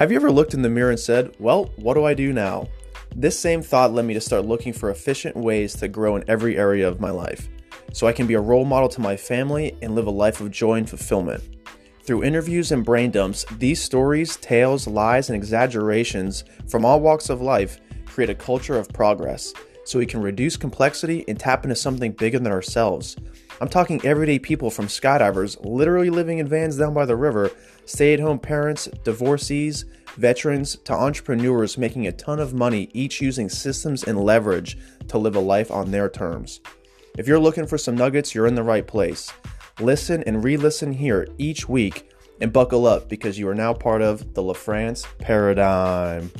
Have you ever looked in the mirror and said, Well, what do I do now? This same thought led me to start looking for efficient ways to grow in every area of my life so I can be a role model to my family and live a life of joy and fulfillment. Through interviews and brain dumps, these stories, tales, lies, and exaggerations from all walks of life create a culture of progress so we can reduce complexity and tap into something bigger than ourselves. I'm talking everyday people from skydivers literally living in vans down by the river, stay at home parents, divorcees, veterans, to entrepreneurs making a ton of money, each using systems and leverage to live a life on their terms. If you're looking for some nuggets, you're in the right place. Listen and re listen here each week and buckle up because you are now part of the LaFrance paradigm.